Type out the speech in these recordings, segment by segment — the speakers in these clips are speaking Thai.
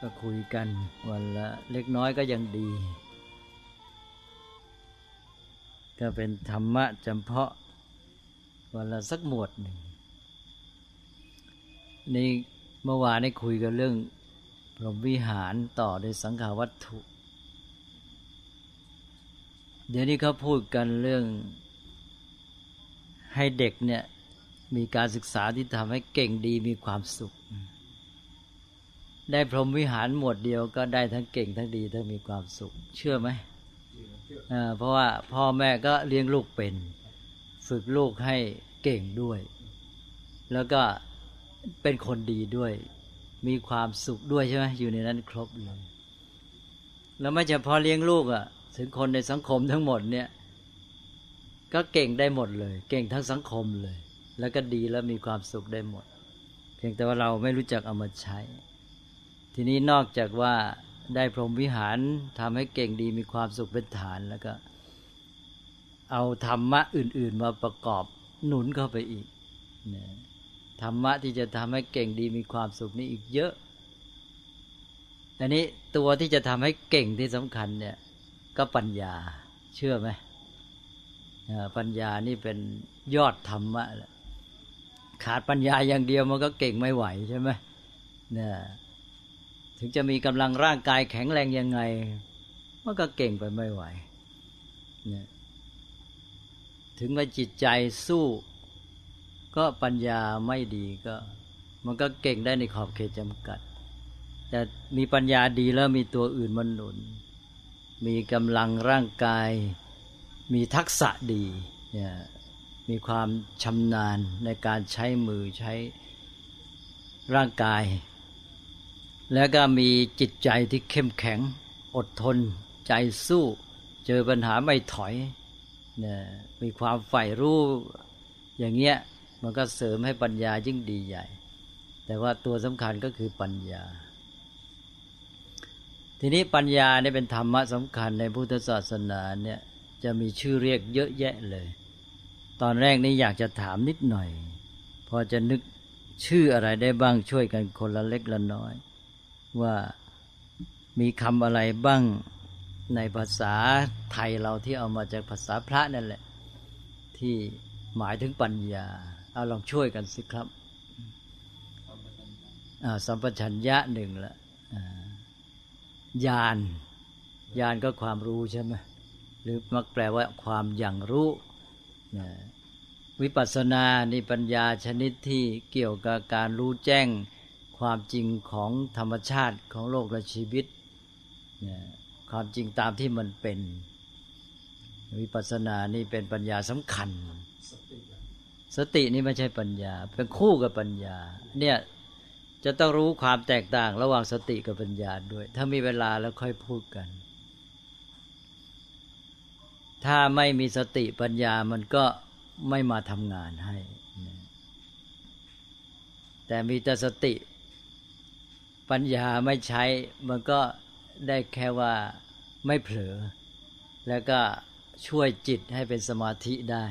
ก็คุยกันวันละเล็กน้อยก็ยังดี ก็เป็นธรรมะจำเพาะ วันละสักหมวดหนึ่งนี่เมื่อวานได้คุยกันเรื่องพรหมวิหารต่อโดยสังขาวัตถุ เดี๋ยวนี้เขาพูดกันเรื่องให้เด็กเนี่ยมีการศึกษาที่ทำให้เก่งดีมีความสุข ได้พรหมวิหารหมวดเดียวก็ได้ทั้งเก่งทั้งดีทั้งมีความสุข เชื่อไหมเพราะว่าพ่อแม่ก็เลี้ยงลูกเป็น ฝึกลูกให้เก่งด้วย แล้วก็เป็นคนดีด้วย มีความสุขด้วยใช่ไหมอยู่ในนั้นครบเลยแล้วไม่เฉพาะเลี้ยงลูกอะ่ะ ถึงคนในสังคมทั้งหมดเนี่ย ก็เก่งได้หมดเลย เก่งทั้งสังคมเลย แล้วก็ดีแล้วมีความสุขได้หมด เพียงแต่ว่าเราไม่รู้จักเอามาใช้ ทีนี้นอกจากว่าได้พรหมวิหารทำให้เก่งดีมีความสุขเป็นฐานแล้วก็ เอาธรรมะอื่น ๆ มาประกอบหนุนเข้าไปอีกนะธรรมะที่จะทำให้เก่งดีมีความสุขนี่อีกเยอะอันนี้ตัวที่จะทำให้เก่งที่สำคัญเนี่ยก็ปัญญาเชื่อไหมปัญญานี่เป็นยอดธรรมะแหละขาดปัญญาอย่างเดียวมันก็เก่งไม่ไหวใช่ไหมเนี่ย ถึงจะมีกำลังร่างกายแข็งแรงยังไง มันก็เก่งไปไม่ไหวเนี่ยถึงว่าจิตใจสู้ ก็ปัญญาไม่ดีก็ มันก็เก่งได้ในขอบเขตจำกัด แต่มีปัญญาดีแล้วมีตัวอื่นมันหนุน มีกำลังร่างกาย มีทักษะดีเนี่ยมีความชำนาญในการใช้มือใช้ร่างกาย แล้วก็มีจิตใจที่เข้มแข็ง อดทน ใจสู้ เจอปัญหาไม่ถอยเนี่ยมีความใฝ่รู้อย่างเงี้ยมันก็เสริมให้ปัญญายิ่งดีใหญ่ แต่ว่าตัวสำคัญก็คือปัญญา ทีนี้ปัญญาเนี่ยเป็นธรรมะสำคัญในพุทธศาสนาเนี่ยจะมีชื่อเรียกเยอะแยะเลย ตอนแรกนี้อยากจะถามนิดหน่อย พอจะนึกชื่ออะไรได้บ้างช่วยกันคนละเล็กละน้อย ว่ามีคำอะไรบ้างในภาษาไทยเราที่เอามาจากภาษาพระนั่นแหละ ที่หมายถึงปัญญา เอาลองช่วยกันสิครับสัมปชัญญะหนึ่งละญาณญาณก็ความรู้ใช่ไหมหรือมักแปลว่าความอย่างรู้วิปัสสนานี่ปัญญาชนิดที่เกี่ยวกับการรู้แจ้ง ความจริงของธรรมชาติของโลกและชีวิตความจริงตามที่มันเป็นวิปัสสนานี่เป็นปัญญาสำคัญ สตินี่ไม่ใช่ปัญญา เป็นคู่กับปัญญา เนี่ยจะต้องรู้ความแตกต่างระหว่างสติกับปัญญาด้วย ถ้ามีเวลาแล้วค่อยพูดกัน ถ้าไม่มีสติปัญญามันก็ไม่มาทำงานให้ แต่มีแต่สติ ปัญญาไม่ใช้มันก็ได้แค่ว่าไม่เผลอ แล้วก็ช่วยจิตให้เป็นสมาธิได้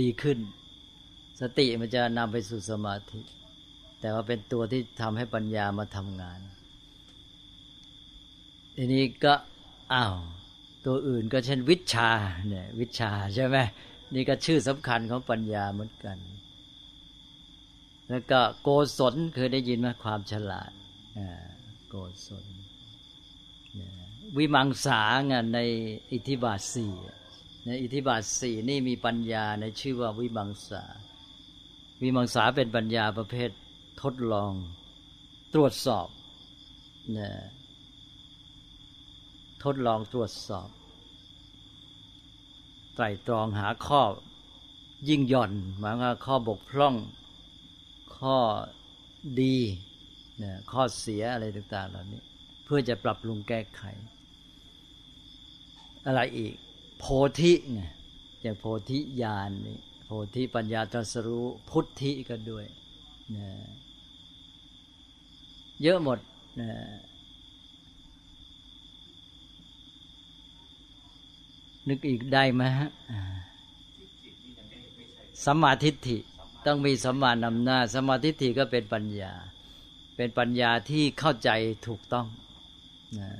ดีขึ้น สติมันจะนำไปสู่สมาธิ แต่ว่าเป็นตัวที่ทำให้ปัญญามาทำงาน ทีนี้ก็อ้าวตัวอื่นก็เช่นวิชาเนี่ยวิชาใช่ไหมนี่ก็ชื่อสำคัญของปัญญาเหมือนกัน แล้วก็โกศลเคยได้ยินไหมความฉลาด โกศลวิมังสางานในอิทธิบาทสี่ในอิทธิบาทสี่นี่มีปัญญาในชื่อว่าวิมังสา วิมังสาเป็นปัญญาประเภททดลองตรวจสอบนะทดลองตรวจสอบ ไตรตรองหาข้อยิ่งหย่อนหมายว่าข้อบกพร่อง ข้อดี นะข้อเสียอะไรต่างๆเหล่านี้ เพื่อจะปรับปรุงแก้ไข อะไรอีก โพธิไงอย่างโพธิญาณนี่โพธิปัญญาตรัสรู้พุทธิก็ด้วยนะเยอะหมดนะนึกอีกได้ไหมฮะสัมมาทิฏฐิต้องมีสัมมานำหน้าสัมมาทิฏฐิก็เป็นปัญญา เป็นปัญญาที่เข้าใจถูกต้องนะ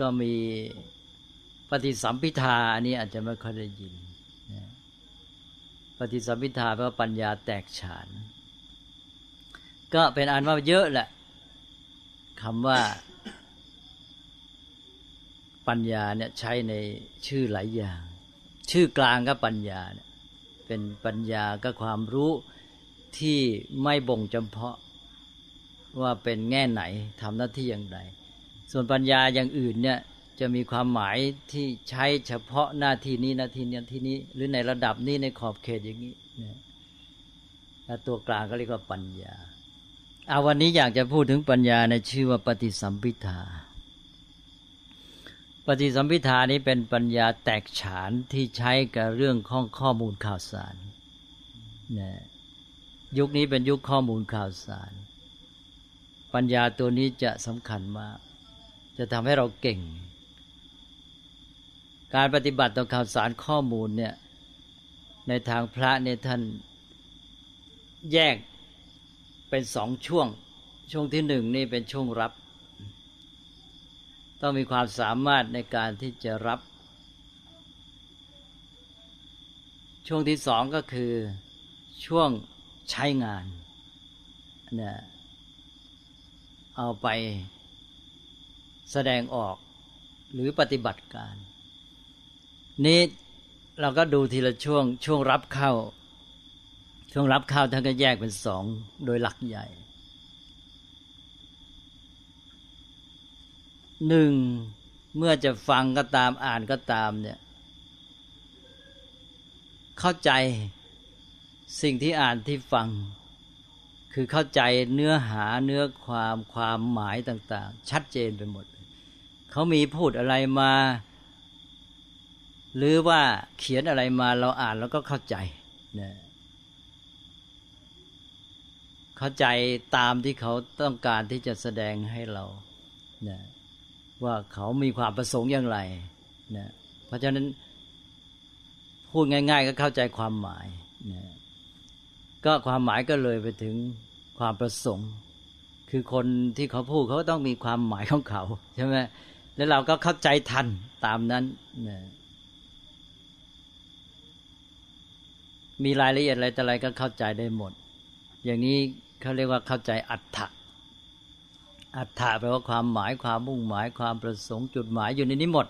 ก็มีปฏิสัมพิทาอันนี้อาจจะไม่ค่อยได้ยินนะปฏิสัมพิทาแปลว่าปัญญาแตกฉาน ก็เป็นอันว่าเยอะแหละคำว่าปัญญาเนี่ยใช้ในชื่อหลายอย่าง ชื่อกลางก็ปัญญาเนี่ย เป็นปัญญาก็ความรู้ที่ไม่บ่งจำเพาะว่าเป็นแง่ไหนทำหน้าที่อย่างไร ส่วนปัญญาอย่างอื่นเนี่ยจะมีความหมายที่ใช้เฉพาะหน้าที่นี้หน้าที่นี้ที่นี้ หรือในระดับนี้ในขอบเขตอย่างนี้นะแล้วตัวกลางก็เรียกว่าปัญญาเอาวันนี้อยากจะพูดถึงปัญญาในชื่อว่าปฏิสัมพิทา ปฏิสัมพิทานี้เป็นปัญญาแตกฉานที่ใช้กับเรื่องข้องข้อมูลข่าวสารนะยุคนี้เป็นยุคข้อมูลข่าวสาร ปัญญาตัวนี้จะสำคัญมาก จะทำให้เราเก่ง การปฏิบัติต่อข่าวสารข้อมูลเนี่ยในทางพระเนี่ยท่านแยกเป็นสองช่วง ช่วงที่หนึ่งนี่เป็นช่วงรับ ต้องมีความสามารถในการที่จะรับ ช่วงที่สองก็คือช่วงใช้งานเนี่ยเอาไปแสดงออกหรือปฏิบัติการ นี้เราก็ดูทีละช่วงช่วงรับเข้า ช่วงรับเข้าท่านก็แยกเป็นสองโดยหลักใหญ่ หนึ่งเมื่อจะฟังก็ตามอ่านก็ตามเนี่ย เข้าใจสิ่งที่อ่านที่ฟัง คือเข้าใจเนื้อหาเนื้อความความหมายต่าง ๆ ชัดเจนไปหมด เขามีพูดอะไรมา หรือว่าเขียนอะไรมาเราอ่านแล้วก็เข้าใจนะเข้าใจตามที่เขาต้องการที่จะแสดงให้เรานะ ว่าเขามีความประสงค์อย่างไรนะเพราะฉะนั้นพูดง่าย ๆ ก็เข้าใจความหมายนะก็ความหมายก็เลยไปถึงความประสงค์ คือคนที่เขาพูดเขาต้องมีความหมายของเขาใช่ไหมแล้วเราก็เข้าใจทันตามนั้นนะมีรายละเอียดอะไรแต่อะไรก็เข้าใจได้หมด อย่างนี้เขาเรียกว่าเข้าใจอัตถะ อัฏฐะแปลว่าความหมายความมุ่งหมายความประสงค์จุดหมายอยู่ในนี้หมด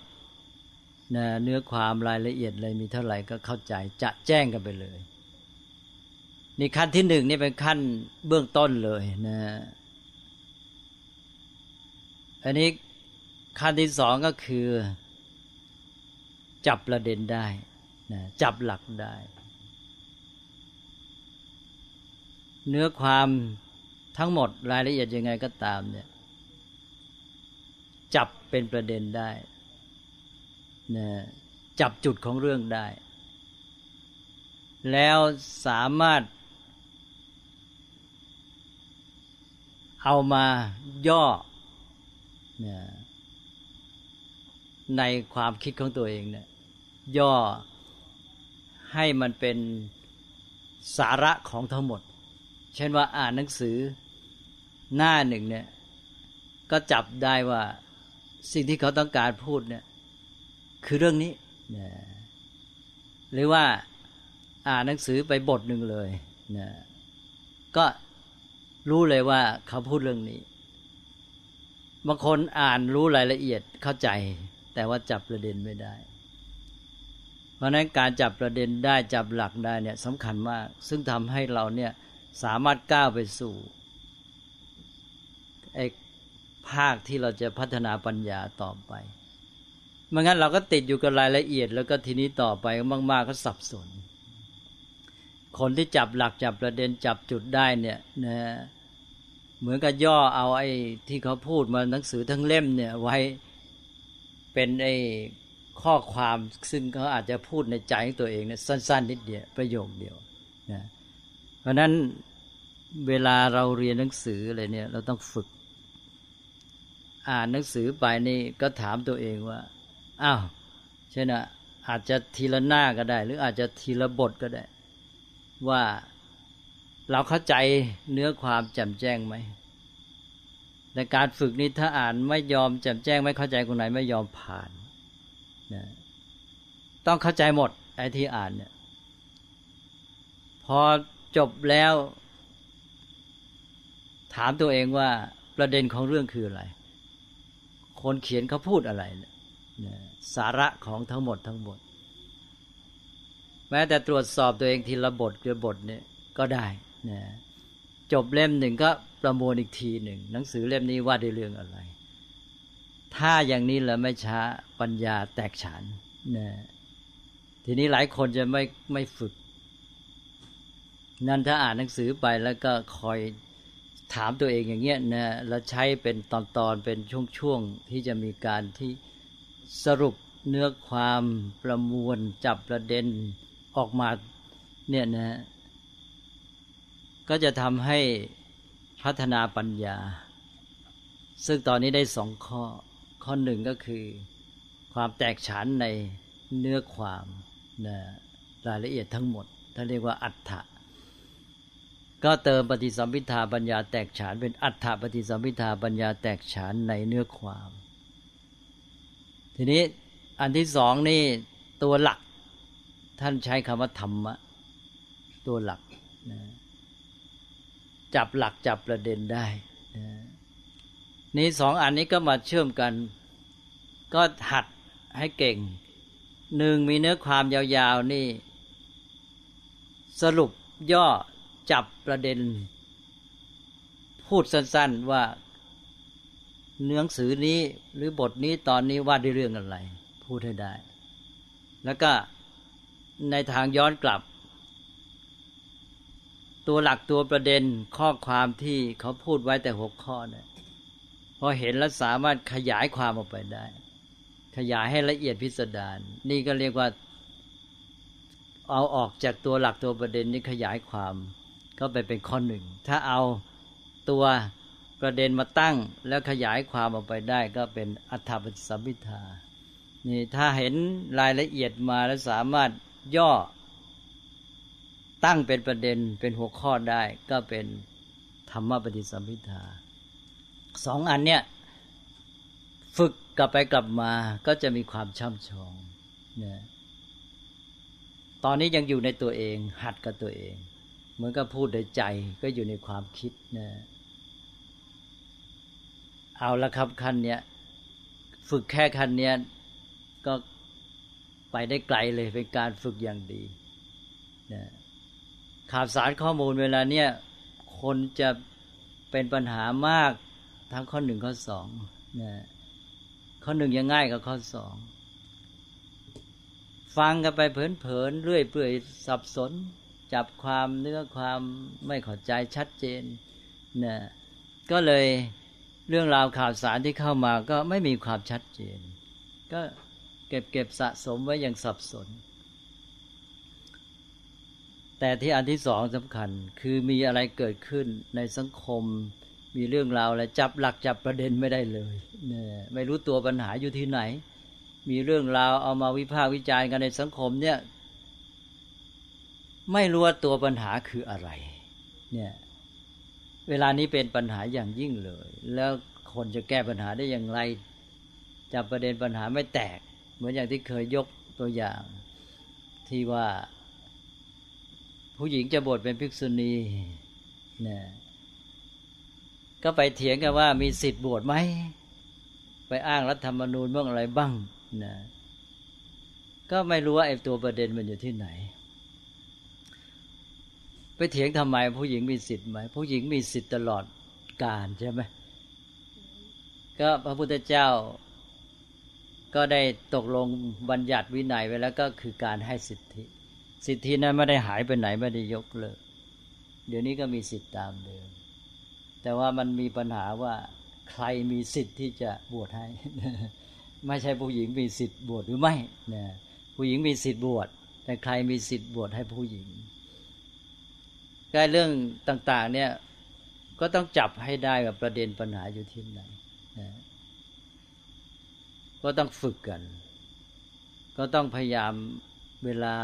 นะเนื้อความรายละเอียดเลยมีเท่าไหร่ก็เข้าใจจะแจ้งกันไปเลยนี่ขั้นที่หนึ่งนี่เป็นขั้นเบื้องต้นเลยนะอันนี้ขั้นที่สองก็คือ จับประเด็นได้นะจับหลักได้ เนื้อความ ทั้งหมดรายละเอียดยังไงก็ตามเนี่ย จับเป็นประเด็นได้นะจับจุดของเรื่องได้ แล้วสามารถ เอามาย่อนะในความคิดของตัวเองเนี่ยย่อให้มันเป็นสาระของทั้งหมด เช่นว่าอ่านหนังสือ หน้าหนึ่งเนี่ย ก็จับได้ว่าสิ่งที่เขาต้องการพูดเนี่ย คือเรื่องนี้นะหรือว่าอ่านหนังสือไปบทหนึ่งเลยนะก็รู้เลยว่าเขาพูดเรื่องนี้ บางคนอ่านรู้รายละเอียดเข้าใจ แต่ว่าจับประเด็นไม่ได้ เพราะนั้นการจับประเด็นได้จับหลักได้เนี่ยสำคัญมาก ซึ่งทำให้เราเนี่ยสามารถก้าวไปสู่ ไอ้ภาคที่เราจะพัฒนาปัญญาต่อไปไม่งั้นเราก็ติดอยู่กับรายละเอียด แล้วก็ทีนี้ต่อไปมากๆก็สับสน คนที่จับหลักจับประเด็นจับจุดได้เนี่ยนะเหมือนกับย่อเอาไอ้ที่เขาพูดมาหนังสือทั้งเล่มเนี่ยไว้เป็นไอ้ข้อความซึ่งเขาอาจจะพูดในใจของตัวเองเนี่ยสั้น ๆ นิดเดียวประโยคเดียวนะเพราะนั้นเวลาเราเรียนหนังสืออะไรเนี่ย เราต้องฝึก อ่านหนังสือไปนี่ก็ถามตัวเองว่าอ้าวเช่นอาจจะทีละหน้าก็ได้ หรืออาจจะทีละบทก็ได้ ว่าเราเข้าใจเนื้อความแจ่มแจ้งไหมในการฝึกนี้ถ้าอ่านไม่ยอมแจ่มแจ้ง ไม่เข้าใจคนไหนไม่ยอมผ่านนะต้องเข้าใจหมดไอ้ที่อ่านเนี่ยพอจบแล้ว ถามตัวเองว่าประเด็นของเรื่องคืออะไร คนเขียนเขาพูดอะไรเนี่ยสาระของทั้งหมดทั้งหมด แม้แต่ตรวจสอบตัวเองทีละบทเรือบทเนี่ยก็ได้นะจบเล่มหนึ่งก็ประมวลอีกทีหนึ่งหนังสือเล่มนี้ว่าด้วยเรื่องอะไร ถ้าอย่างนี้แล้วไม่ช้าปัญญาแตกฉานนะทีนี้หลายคนจะไม่ไม่ฝึก นั่นถ้าอ่านหนังสือไปแล้วก็คอย ถามตัวเองอย่างเงี้ยนะแล้วใช้เป็นตอนๆเป็นช่วงๆที่จะมีการที่สรุปเนื้อความประมวลจับประเด็นออกมาเนี่ยนะก็จะทำให้พัฒนาปัญญา ซึ่งตอนนี้ได้สองข้อ ข้อหนึ่งก็คือ ความแตกฉานในเนื้อความนะรายละเอียดทั้งหมดท่านเรียกว่าอัฏฐะ ก็เติมปฏิสัมพิทาปัญญาแตกฉานเป็นอัฏฐปฏิสัมพิทาปัญญาแตกฉานในเนื้อความ ทีนี้อันที่สองนี่ตัวหลัก ท่านใช้คำว่าธรรมะ ตัวหลักนะจับหลักจับประเด็นได้นะนี่สองอันนี้ก็มาเชื่อมกัน ก็หัดให้เก่งหนึ่งมีเนื้อความยาวๆนี่ สรุปย่อ จับประเด็น พูดสั้น ๆว่าเนื้อสือนี้หรือบทนี้ตอนนี้ว่าด้วยเรื่องอะไร พูดให้ได้ แล้วก็ในทางย้อนกลับ ตัวหลักตัวประเด็นข้อความที่เขาพูดไว้แต่หกข้อเนี่ยพอเห็นแล้วสามารถขยายความออกไปได้ ขยายให้ละเอียดพิสดารนี่ก็เรียกว่า เอาออกจากตัวหลักตัวประเด็นนี้ขยายความ ก็ไปเป็นข้อหนึ่ง ถ้าเอาตัวประเด็นมาตั้งแล้วขยายความออกไปได้ก็เป็นอัฏฐปฏิสัมพิทา นี่ถ้าเห็นรายละเอียดมาแล้วสามารถย่อตั้งเป็นประเด็นเป็นหัวข้อได้ก็เป็นธรรมปฏิสัมพิทาสองอันเนี้ยฝึกกลับไปกลับมาก็จะมีความช่ำชองเนี่ยตอนนี้ยังอยู่ในตัวเอง หัดกับตัวเอง เหมือนกับพูดในใจก็อยู่ในความคิดนะเอาละครับขั้นเนี้ยฝึกแค่ขั้นเนี้ยก็ไปได้ไกลเลยเป็นการฝึกอย่างดีนะข่าวสารข้อมูลเวลาเนี้ยคนจะเป็นปัญหามากทั้งข้อหนึ่งข้อสองนะข้อหนึ่งยังง่ายกว่าข้อสองฟังกันไปเพลินๆเรื่อยเปื่อยสับสน จับความเนื้อความไม่เข้าใจชัดเจนนะก็เลยเรื่องราวข่าวสารที่เข้ามาก็ไม่มีความชัดเจน ก็เก็บเก็บสะสมไว้อย่างสับสน แต่ที่อันที่สองสำคัญคือมีอะไรเกิดขึ้นในสังคม มีเรื่องราวอะไรจับหลักจับประเด็นไม่ได้เลยเนี่ยไม่รู้ตัวปัญหาอยู่ที่ไหน มีเรื่องราวเอามาวิพากษ์วิจารณ์กันในสังคมเนี่ย ไม่รู้ว่าตัวปัญหาคืออะไร เนี่ยเวลานี้เป็นปัญหาอย่างยิ่งเลย แล้วคนจะแก้ปัญหาได้อย่างไรจับประเด็นปัญหาไม่แตก เหมือนอย่างที่เคยยกตัวอย่าง ที่ว่า ผู้หญิงจะบวชเป็นภิกษุณีเนี่ยก็ไปเถียงกันว่ามีสิทธิ์บวชไหม ไปอ้างรัฐธรรมนูญบ้างอะไรบ้างนะก็ไม่รู้ว่าไอ้ตัวประเด็นมันอยู่ที่ไหน ไปเถียงทำไมผู้หญิงมีสิทธิ์ไหมผู้หญิงมีสิทธิ์ตลอดการใช่ไหมก็พระพุทธเจ้าก็ได้ตกลงบัญญัติวินัยไว้แล้วก็คือการให้สิทธิ สิทธินั้นไม่ได้หายไปไหนไม่ได้ยกเลิก เดี๋ยวนี้ก็มีสิทธิตามเดิม แต่ว่ามันมีปัญหาว่าใครมีสิทธิ์ที่จะบวชให้ ไม่ใช่ผู้หญิงมีสิทธิ์บวชหรือไม่นะผู้หญิงมีสิทธิ์บวชแต่ใครมีสิทธิ์บวชให้ผู้หญิง ก็เรื่องต่าง ๆ เนี่ยก็ต้องจับให้ได้กับประเด็นปัญหาอยู่ที่ไหนนะก็ต้องฝึกกัน ก็ต้องพยายามเวลา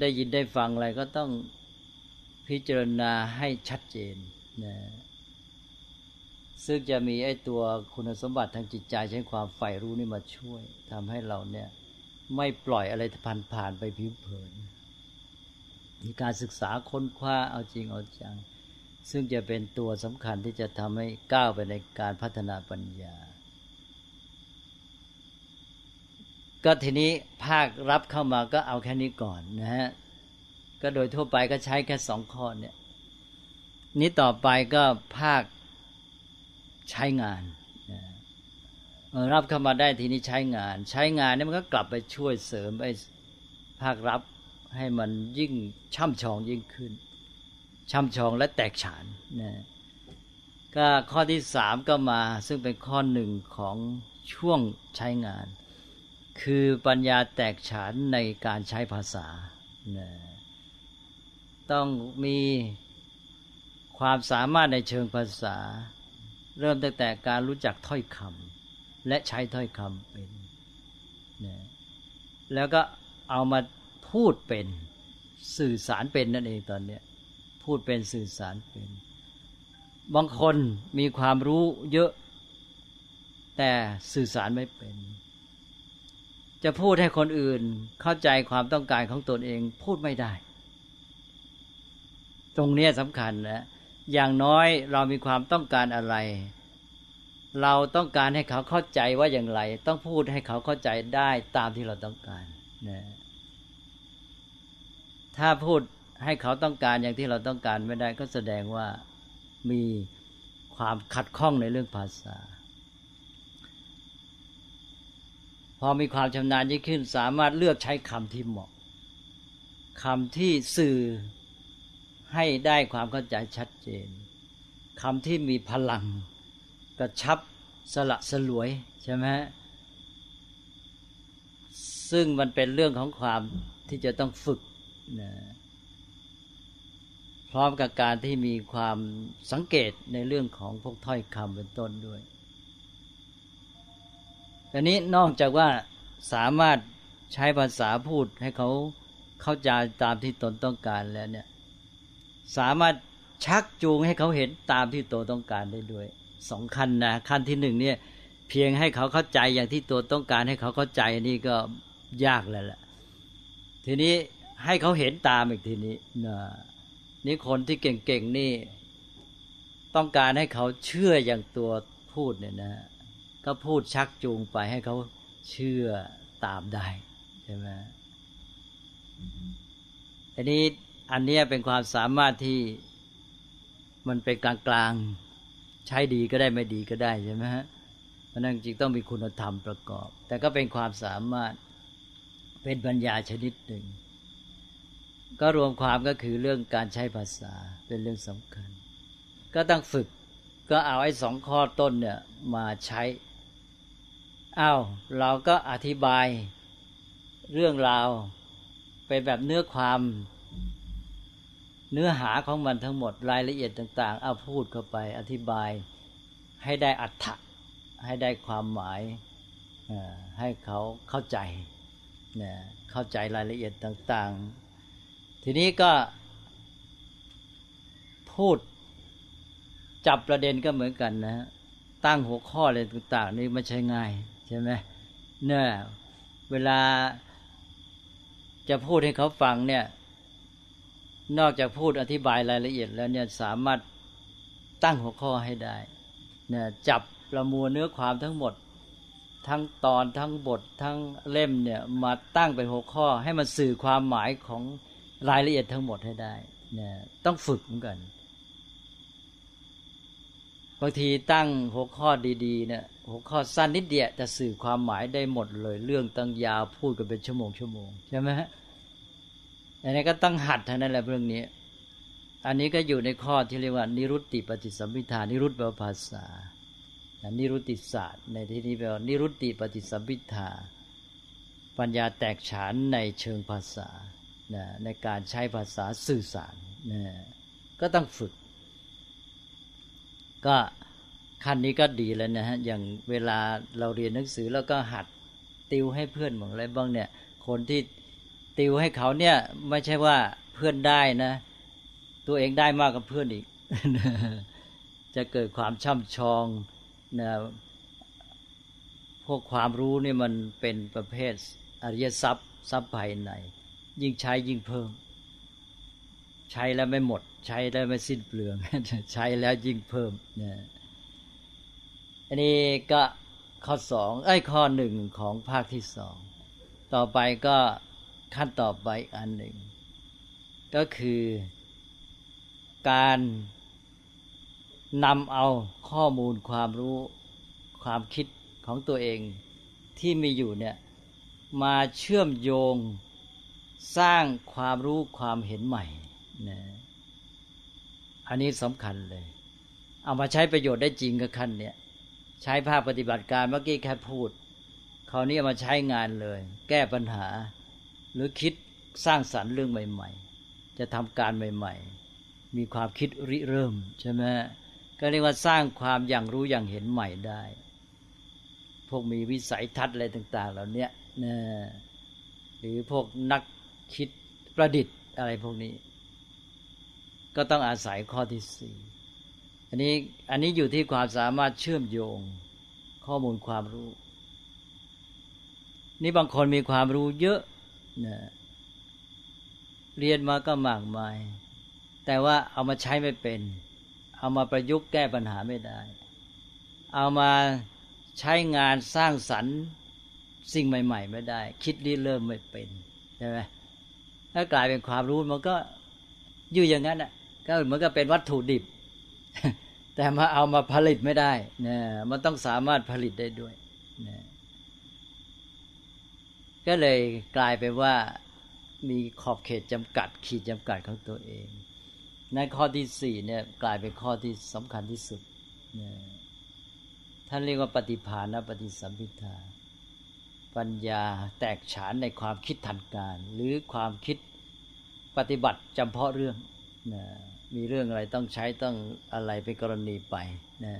ได้ยินได้ฟังอะไรก็ต้องพิพิจารณาให้ชัดเจนนะซึ่งจะมีไอ้ตัวคุณสมบัติทางจิตใจใช้ความใฝ่รู้นี่มาช่วยทำให้เราเนี่ย ไม่ปล่อยอะไรผ่านผ่านไปผิวเผิน มีการศึกษาค้นคว้าเอาจริงเอาจัง ซึ่งจะเป็นตัวสำคัญที่จะทำให้ก้าวไปในการพัฒนาปัญญา ก็ทีนี้ภาครับเข้ามาก็เอาแค่นี้ก่อนนะฮะ ก็โดยทั่วไปก็ใช้แค่สองข้อเนี่ยนี้ต่อไปก็ภาคใช้งานรับเข้ามาได้ทีนี้ใช้งาน ใช้งานนี่มันก็กลับไปช่วยเสริมไอ้ภาครับ ให้มันยิ่งช่ำชองยิ่งขึ้น ช่ำชองและแตกฉานนะก็ข้อที่สามก็มาซึ่งเป็นข้อหนึ่งของช่วงใช้งาน คือปัญญาแตกฉานในการใช้ภาษานะต้องมีความสามารถในเชิงภาษา เริ่มตั้งแต่การรู้จักถ้อยคำและใช้ถ้อยคำเป็นนะแล้วก็เอามา พูดเป็นสื่อสารเป็นนั่นเองตอนนี้พูดเป็นสื่อสารเป็น บางคนมีความรู้เยอะ แต่สื่อสารไม่เป็น จะพูดให้คนอื่นเข้าใจความต้องการของตนเองพูดไม่ได้ ตรงนี้สำคัญนะอย่างน้อยเรามีความต้องการอะไร เราต้องการให้เขาเข้าใจว่าอย่างไร ต้องพูดให้เขาเข้าใจได้ตามที่เราต้องการนะ ถ้าพูดให้เขาต้องการอย่างที่เราต้องการไม่ได้ก็แสดงว่ามีความขัดข้องในเรื่องภาษา พอมีความชำนาญยิ่งขึ้น สามารถเลือกใช้คำที่เหมาะคำที่สื่อให้ได้ความเข้าใจชัดเจนคำที่มีพลังกระชับสละสลวยใช่ไหมซึ่งมันเป็นเรื่องของความที่จะต้องฝึก นะพร้อมกับการที่มีความสังเกตในเรื่องของพวกถ้อยคำเป็นต้นด้วยอันนี้นอกจากว่าสามารถใช้ภาษาพูดให้เขาเข้าใจตามที่ตนต้องการแล้วเนี่ย สามารถชักจูงให้เขาเห็นตามที่ตัวต้องการได้ด้วยสองขั้นนะขั้นที่หนึ่งเนี่ย เพียงให้เขาเข้าใจอย่างที่ตัวต้องการให้เขาเข้าใจนี่ก็ยากแล้วแหละทีนี้ ให้เขาเห็นตามอีกทีนี้นะนี่คนที่เก่งๆนี่ ต้องการให้เขาเชื่ออย่างตัวพูดเนี่ยนะ ก็พูดชักจูงไปให้เขาเชื่อตามได้ใช่ไหมอันนี้อันนี้เป็นความสามารถที่มันเป็นกลางๆ ใช้ดีก็ได้ไม่ดีก็ได้ใช่ไหมฮะเพราะนั้นจริงต้องมีคุณธรรมประกอบ แต่ก็เป็นความสามารถเป็นปัญญาชนิดหนึ่ง ก็รวมความก็คือเรื่องการใช้ภาษาเป็นเรื่องสำคัญ ก็ต้องฝึกก็เอาไอ้สองข้อต้นเนี่ยมาใช้อา้าวเราก็อธิบายเรื่องราวเป็นแบบเนื้อความเนื้อหาของมันทั้งหมดรายละเอียดต่าง ๆ เอาพูดเข้าไปอธิบายให้ได้อัตถะให้ได้ความหมายให้เขาเข้าใจเข้าใจรายละเอียดต่าง ๆ ทีนี้ก็พูดจับประเด็นก็เหมือนกันนะ ตั้งหัวข้ออะไรต่าง ๆ นี่ไม่ใช่ง่ายใช่ไหมเนี่ยเวลาจะพูดให้เขาฟังเนี่ย นอกจากพูดอธิบายรายละเอียดแล้วเนี่ยสามารถตั้งหัวข้อให้ได้เนี่ยจับประมวลเนื้อความทั้งหมด ทั้งตอนทั้งบททั้งเล่มเนี่ยมาตั้งเป็นหัวข้อให้มันสื่อความหมายของ รายละเอียดทั้งหมดให้ได้เนี่ยต้องฝึกเหมือนกันบางทีตั้งหัวข้อดีๆเนี่ยหัวข้อสั้นนิดเดียวจะสื่อความหมายได้หมดเลย เรื่องตั้งยาวพูดกันเป็นชั่วโมงชั่วโมงใช่ไหมฮะอันนี้ก็ต้องหัดทั้งนั้นแหละเรื่องนี้ อันนี้ก็อยู่ในข้อที่เรียกว่า นิรุตติปฏิสัมพิทานิรุตแปลภาษานิรุตติศาสตร์ ในที่นี้แปลว่านิรุตติปฏิสัมพิทาปัญญาแตกฉานในเชิงภาษา ในการใช้ภาษาสื่อสารนะก็ต้องฝึก ก็ขั้นนี้ก็ดีแล้วนะฮะอย่างเวลาเราเรียนหนังสือแล้วก็หัดติวให้เพื่อนบางอะไรบ้างเนี่ย คนที่ติวให้เขาเนี่ยไม่ใช่ว่าเพื่อนได้นะ ตัวเองได้มากกว่าเพื่อนอีก จะเกิดความช่ำชองนะพวกความรู้นี่มันเป็นประเภทอริยทรัพย์ทรัพย์ภายใน ยิ่งใช้ยิ่งเพิ่ม ใช้แล้วไม่หมด ใช้แล้วไม่สิ้นเปลือง ใช้แล้วยิ่งเพิ่มนะอันนี้ก็ข้อสองไอ้ข้อหนึ่งของภาคที่สองต่อไปก็ขั้นต่อไปอันหนึ่ง ก็คือการนำเอาข้อมูลความรู้ความคิดของตัวเองที่มีอยู่เนี่ยมาเชื่อมโยง สร้างความรู้ความเห็นใหม่นะอันนี้สำคัญเลย เอามาใช้ประโยชน์ได้จริงกับขั้นเนี่ยใช้ภาคปฏิบัติการเมื่อกี้แค่พูดคราวนี้เอามาใช้งานเลย แก้ปัญหา หรือคิดสร้างสรรค์เรื่องใหม่ ๆ จะทำการใหม่ ๆ มีความคิดริเริ่มใช่ไหมก็เรียกว่าสร้างความอย่างรู้อย่างเห็นใหม่ได้ พวกมีวิสัยทัศน์อะไรต่าง ๆ เหล่านี้นะหรือพวกนัก คิดประดิษฐ์อะไรพวกนี้ ก็ต้องอาศัยข้อที่สี่อันนี้อันนี้อยู่ที่ความสามารถเชื่อมโยงข้อมูลความรู้ นี่บางคนมีความรู้เยอะนะเรียนมาก็มากมาย แต่ว่าเอามาใช้ไม่เป็น เอามาประยุกต์แก้ปัญหาไม่ได้ เอามาใช้งานสร้างสรรค์สิ่งใหม่ ๆ ไม่ได้ คิดรีเริ่มไม่เป็นใช่ไหม ถ้ากลายเป็นความรู้มันก็อยู่อย่างนั้นอะก็เหมือนกับเป็นวัตถุดิบ แต่มาเอามาผลิตไม่ได้นะมันต้องสามารถผลิตได้ด้วยนะก็เลยกลายเป็นว่ามีขอบเขตจำกัด ขีดจำกัดของตัวเองในข้อที่สี่เนี่ยกลายเป็นข้อที่สำคัญที่สุดนะท่านเรียกว่าปฏิภาณปฏิสัมพิทา ปัญญาแตกฉานในความคิดทันการ หรือความคิดปฏิบัติจำเพาะเรื่องนะมีเรื่องอะไรต้องใช้ต้องอะไรเป็นกรณีไปนะ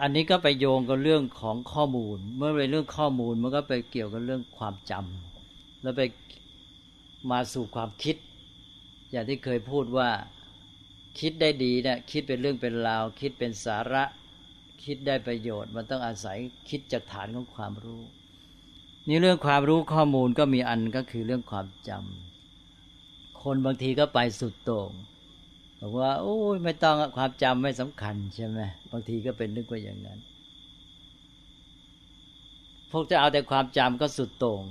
อันนี้ก็ไปโยงกับเรื่องของข้อมูล เมื่อเป็นเรื่องข้อมูลมันก็ไปเกี่ยวกับเรื่องความจำแล้วไปมาสู่ความคิด อย่างที่เคยพูดว่าคิดได้ดีเนะี่ยคิดเป็นเรื่องเป็นราว คิดเป็นสาระ คิดได้ประโยชน์ มันต้องอาศัยคิดจากฐานของความรู้ นี่เรื่องความรู้ข้อมูลก็มีอันก็คือเรื่องความจำคนบางทีก็ไปสุดโต่งบอกว่าโอ้ยไม่ต้องความจำไม่สำคัญใช่ไหมบางทีก็เป็นนึกว่าอย่างนั้น พวกจะเอาแต่ความจำก็สุดโต่ง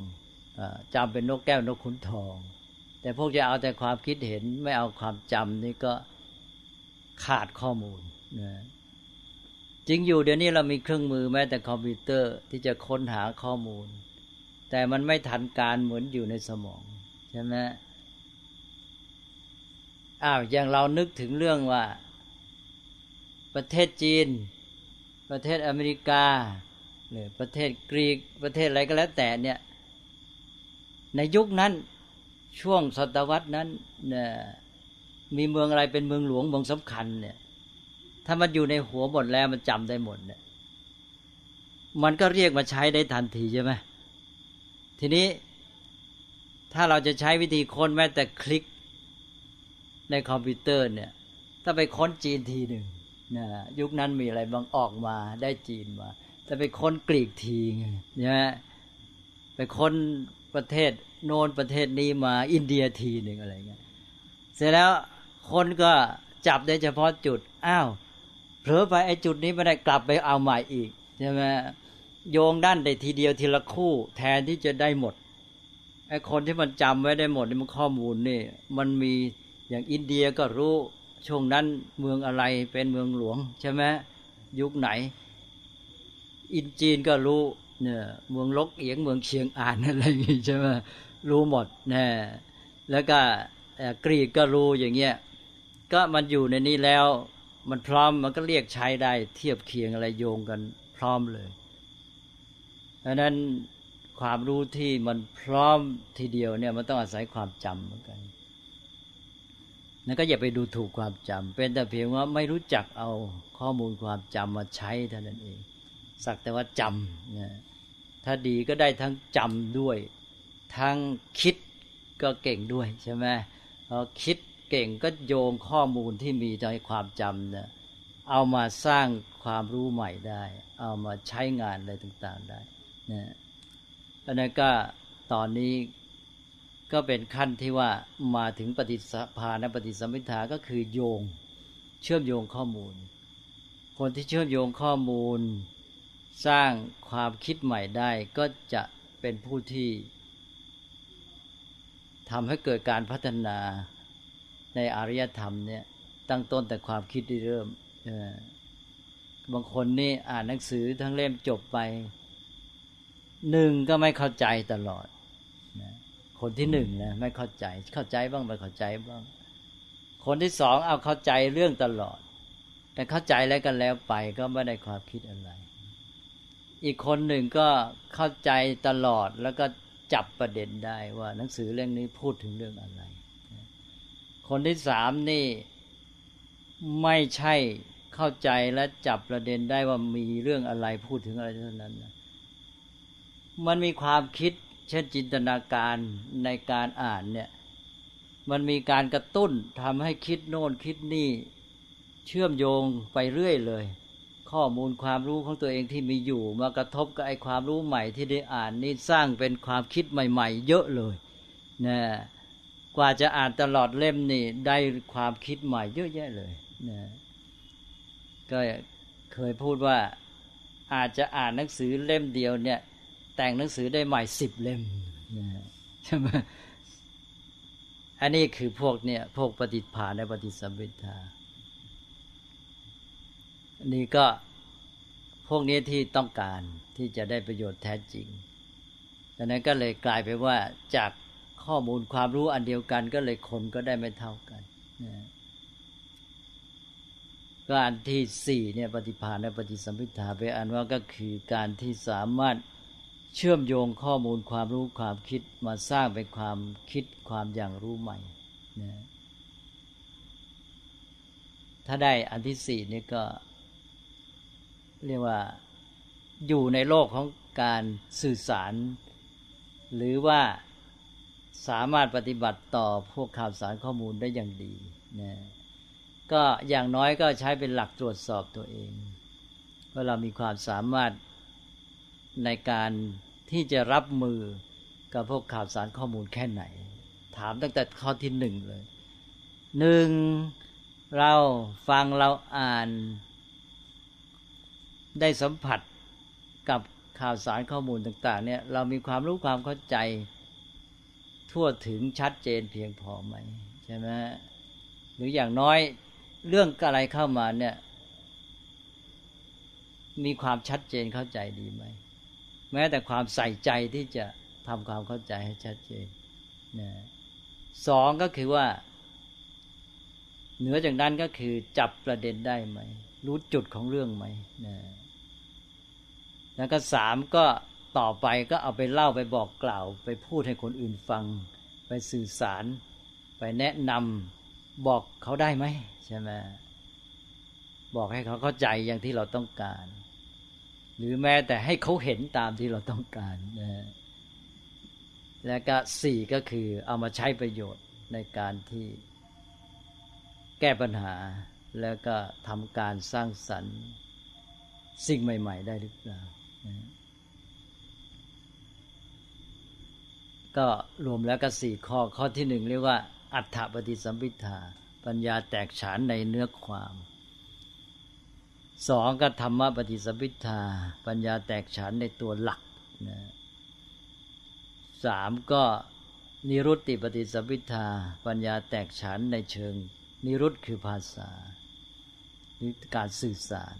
จำเป็นนกแก้วนกขุนทอง แต่พวกจะเอาแต่ความคิดเห็นไม่เอาความจำนี่ก็ขาดข้อมูลนะ จริงอยู่เดี๋ยวนี้เรามีเครื่องมือแม้แต่คอมพิวเตอร์ที่จะค้นหาข้อมูล แต่มันไม่ทันการเหมือนอยู่ในสมองใช่ไหมอ้าวอย่างเรานึกถึงเรื่องว่า ประเทศจีน ประเทศอเมริกาหรือประเทศกรีกประเทศอะไรก็แล้วแต่เนี่ย ในยุคนั้นช่วงศตวรรษนั้นเนี่ยมีเมืองอะไรเป็นเมืองหลวงเมืองสำคัญเนี่ย ถ้ามันอยู่ในหัวหมดแล้วมันจำได้หมดเนี่ยมันก็เรียกมาใช้ได้ทันทีใช่ไหมทีนี้ถ้าเราจะใช้วิธีค้นแม้แต่คลิกในคอมพิวเตอร์เนี่ย ถ้าไปค้นจีนทีหนึ่งนะยุคนั้นมีอะไรบางออกมาได้จีนมาแต่ไปค้นกรีกทีเนี่ยไปค้นประเทศโน้นประเทศนี้มาอินเดียทีหนึ่งอะไรเงี้ยเสร็จแล้วคนก็จับได้เฉพาะจุด อ้าว เผลอไปไอ้จุดนี้ไม่ได้กลับไปเอาใหม่อีกใช่ไหมโยงด้านได้ทีเดียวทีละคู่ แทนที่จะได้หมดไอ้คนที่มันจำไว้ได้หมดนี่มันข้อมูลนี่ มันมีอย่างอินเดียก็รู้ช่วงนั้นเมืองอะไรเป็นเมืองหลวงใช่ไหมยุคไหน อินจีนก็รู้เนี่ยเมืองลกเอียงเมืองเชียงอ่านอะไรอย่างงี้ใช่ไหมรู้หมดแน่แล้วก็กรีกก็รู้อย่างเงี้ยก็มันอยู่ในนี้แล้ว มันพร้อมมันก็เรียกใช้ได้ เทียบเคียงอะไรโยงกันพร้อมเลยดังนั้นความรู้ที่มันพร้อมทีเดียวเนี่ยมันต้องอาศัยความจำเหมือนกันนั่นก็อย่าไปดูถูกความจำเป็นแต่เพียงว่าไม่รู้จักเอาข้อมูลความจำมาใช้เท่านั้นเอง สักแต่ว่าจำนะถ้าดีก็ได้ทั้งจำด้วย ทั้งคิดก็เก่งด้วยใช่ไหมพอคิด เก่งก็โยงข้อมูลที่มีในความจำเนี่ยเอามาสร้างความรู้ใหม่ได้ เอามาใช้งานอะไรต่างๆได้นะอันนั้นก็ตอนนี้ก็เป็นขั้นที่ว่ามาถึงปฏิสภาณปฏิสัมพิทาก็คือโยงเชื่อมโยงข้อมูล คนที่เชื่อมโยงข้อมูล สร้างความคิดใหม่ได้ ก็จะเป็นผู้ที่ทำให้เกิดการพัฒนา ในอารยธรรมเนี่ยตั้งต้นแต่ความคิดที่เริ่มบางคนนี่อ่านหนังสือทั้งเล่มจบไปหนึ่งก็ไม่เข้าใจตลอดคนที่หนึ่งนะไม่เข้าใจ เข้าใจบ้างไม่เข้าใจบ้าง คนที่สองเอาเข้าใจเรื่องตลอด แต่เข้าใจแล้วกันแล้วไปก็ไม่ได้ความคิดอะไร อีกคนหนึ่งก็เข้าใจตลอดแล้วก็จับประเด็นได้ว่าหนังสือเรื่องนี้พูดถึงเรื่องอะไร คนที่สามนี่ไม่ใช่เข้าใจและจับประเด็นได้ว่ามีเรื่องอะไรพูดถึงอะไรเท่านั้นมันมีความคิดเช่นจินตนาการในการอ่านเนี่ย มันมีการกระตุ้นทำให้คิดโน่นคิดนี่ เชื่อมโยงไปเรื่อยเลย ข้อมูลความรู้ของตัวเองที่มีอยู่ มากระทบกับไอ้ความรู้ใหม่ที่ได้อ่านนี่สร้างเป็นความคิดใหม่ ๆ เยอะเลยนะ กว่าจะอ่านตลอดเล่มนี่ได้ความคิดใหม่เยอะแยะเลยนะก็เคยพูดว่าอาจจะอ่านหนังสือเล่มเดียวเนี่ย แต่งหนังสือได้ใหม่สิบเล่มนะใช่ไหมอันนี้คือพวกเนี่ยพวกปฏิภาในปฏิสัมพิทาอันนี้ก็พวกนี้ที่ต้องการที่จะได้ประโยชน์แท้จริงดังนั้นก็เลยกลายไปว่าจาก ข้อมูลความรู้อันเดียวกันก็เลยคนก็ได้ไม่เท่ากันนะการที่สี่เนี่ยปฏิภาณและปฏิสัมพิทาไปอันว่าก็คือการที่สามารถเชื่อมโยงข้อมูลความรู้ความคิดมาสร้างเป็นความคิดความอย่างรู้ใหม่นะถ้าได้อันที่สี่นี่ก็ เรียกว่าอยู่ในโลกของการสื่อสาร หรือว่า สามารถปฏิบัติต่อพวกข่าวสารข้อมูลได้อย่างดีนะก็อย่างน้อยก็ใช้เป็นหลักตรวจสอบตัวเอง ว่าเรามีความสามารถในการที่จะรับมือกับพวกข่าวสารข้อมูลแค่ไหน ถามตั้งแต่ข้อที่หนึ่งเลยหนึ่งเราฟังเราอ่าน ได้สัมผัสกับข่าวสารข้อมูลต่าง ๆ เนี่ย เรามีความรู้ความเข้าใจ ทั่วถึงชัดเจนเพียงพอไหมใช่ไหมหรืออย่างน้อยเรื่องอะไรเข้ามาเนี่ย มีความชัดเจนเข้าใจดีไหมแม้แต่ความใส่ใจที่จะทำความเข้าใจให้ชัดเจนนะสองก็คือว่า เหนือจากนั้นก็คือจับประเด็นได้ไหม รู้จุดของเรื่องไหมนะแล้วก็สามก็ ต่อไปก็เอาไปเล่าไปบอกกล่าว ไปพูดให้คนอื่นฟัง ไปสื่อสาร ไปแนะนำบอกเขาได้ไหมใช่ไหมบอกให้เขาเข้าใจอย่างที่เราต้องการ หรือแม้แต่ให้เขาเห็นตามที่เราต้องการนะและก็สี่ก็คือเอามาใช้ประโยชน์ในการที่แก้ปัญหา แล้วก็ทำการสร้างสรรค์ สิ่งใหม่ ๆ ได้หรือเปล่านะ ก็รวมแล้วก็สี่ข้อข้อที่หนึ่งเรียกว่า อัฏฐปฏิสัมพิทา ปัญญาแตกฉานในเนื้อความสองก็ธรรมปฏิสัมพิทา ปัญญาแตกฉานในตัวหลักนะสามก็นิรุตติปฏิสัมพิทา ปัญญาแตกฉานในเชิง นิรุตคือภาษาหรือการสื่อสาร